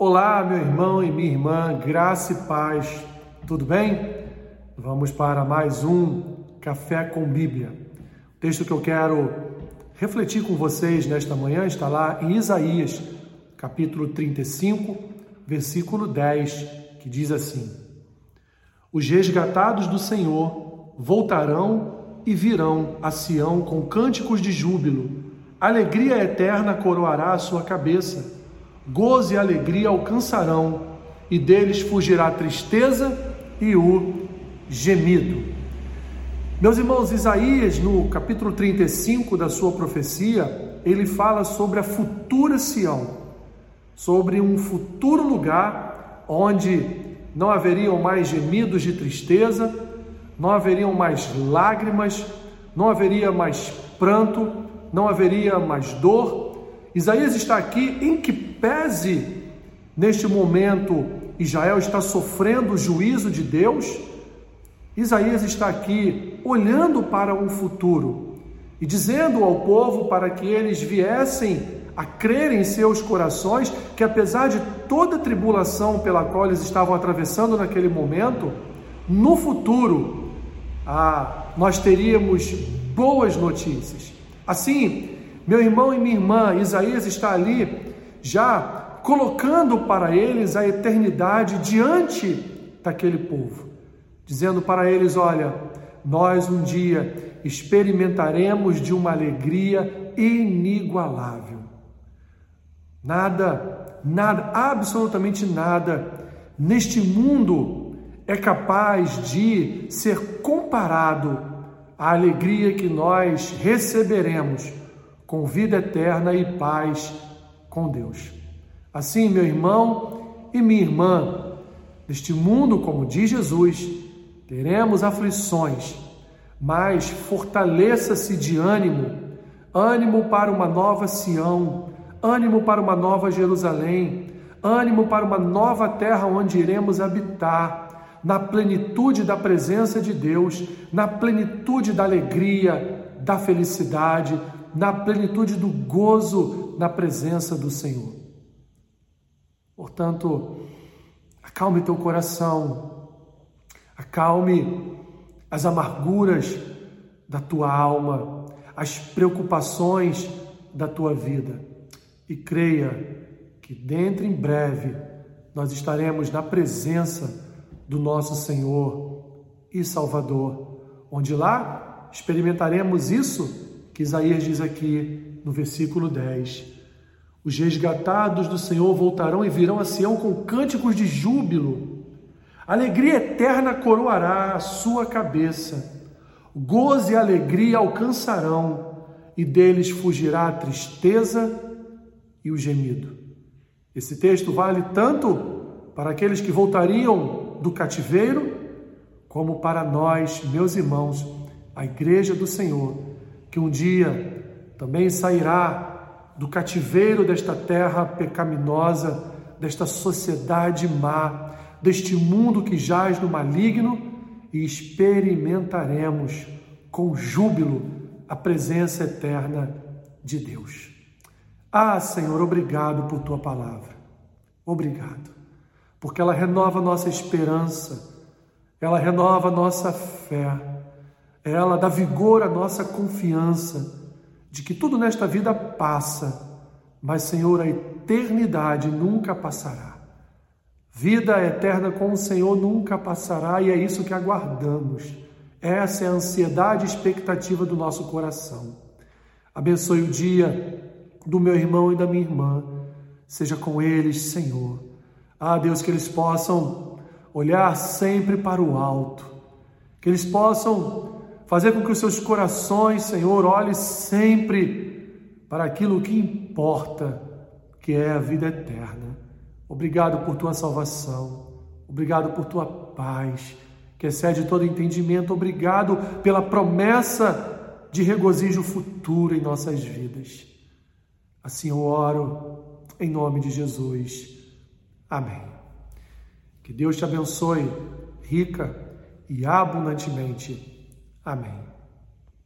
Olá, meu irmão e minha irmã, graça e paz, tudo bem? Vamos para mais um Café com Bíblia. O texto que eu quero refletir com vocês nesta manhã está lá em Isaías, capítulo 35, versículo 10, que diz assim: Os resgatados do Senhor voltarão e virão a Sião com cânticos de júbilo, alegria eterna coroará a sua cabeça gozo e alegria alcançarão, e deles fugirá a tristeza e o gemido. Meus irmãos, Isaías, no capítulo 35 da sua profecia, ele fala sobre a futura Sião, sobre um futuro lugar onde não haveriam mais gemidos de tristeza, não haveriam mais lágrimas, não haveria mais pranto, não haveria mais dor, Isaías está aqui em que pese neste momento Israel está sofrendo o juízo de Deus. Isaías está aqui olhando para um futuro e dizendo ao povo para que eles viessem a crer em seus corações que apesar de toda a tribulação pela qual eles estavam atravessando naquele momento, no futuro ah, nós teríamos boas notícias. Assim, meu irmão e minha irmã, Isaías está ali já colocando para eles a eternidade diante daquele povo, dizendo para eles: olha, nós um dia experimentaremos de uma alegria inigualável. Nada, nada, absolutamente nada neste mundo é capaz de ser comparado à alegria que nós receberemos com vida eterna e paz com Deus. Assim, meu irmão e minha irmã, neste mundo, como diz Jesus, teremos aflições, mas fortaleça-se de ânimo, ânimo para uma nova Sião, ânimo para uma nova Jerusalém, ânimo para uma nova terra onde iremos habitar, na plenitude da presença de Deus, na plenitude da alegria, da felicidade, na plenitude do gozo na presença do Senhor. Portanto, acalme teu coração, acalme as amarguras da tua alma, as preocupações da tua vida e creia que dentro em breve nós estaremos na presença do nosso Senhor e Salvador, onde lá experimentaremos isso que Isaías diz aqui no versículo 10. Os resgatados do Senhor voltarão e virão a Sião com cânticos de júbilo. Alegria eterna coroará a sua cabeça. Gozo e alegria alcançarão, e deles fugirá a tristeza e o gemido. Esse texto vale tanto para aqueles que voltariam do cativeiro, como para nós, meus irmãos, a igreja do Senhor que um dia também sairá do cativeiro desta terra pecaminosa, desta sociedade má, deste mundo que jaz no maligno e experimentaremos com júbilo a presença eterna de Deus. Ah, Senhor, obrigado por tua palavra. Obrigado, porque ela renova nossa esperança, ela renova nossa fé ela dá vigor à nossa confiança de que tudo nesta vida passa, mas, Senhor, a eternidade nunca passará. Vida eterna com o Senhor nunca passará e é isso que aguardamos. Essa é a ansiedade e expectativa do nosso coração. Abençoe o dia do meu irmão e da minha irmã. Seja com eles, Senhor. Ah, Deus, que eles possam olhar sempre para o alto, que eles possam fazer com que os seus corações, Senhor, olhem sempre para aquilo que importa, que é a vida eterna. Obrigado por tua salvação, obrigado por tua paz, que excede todo entendimento, obrigado pela promessa de regozijo futuro em nossas vidas. Assim eu oro em nome de Jesus. Amém. Que Deus te abençoe rica e abundantemente. Amém.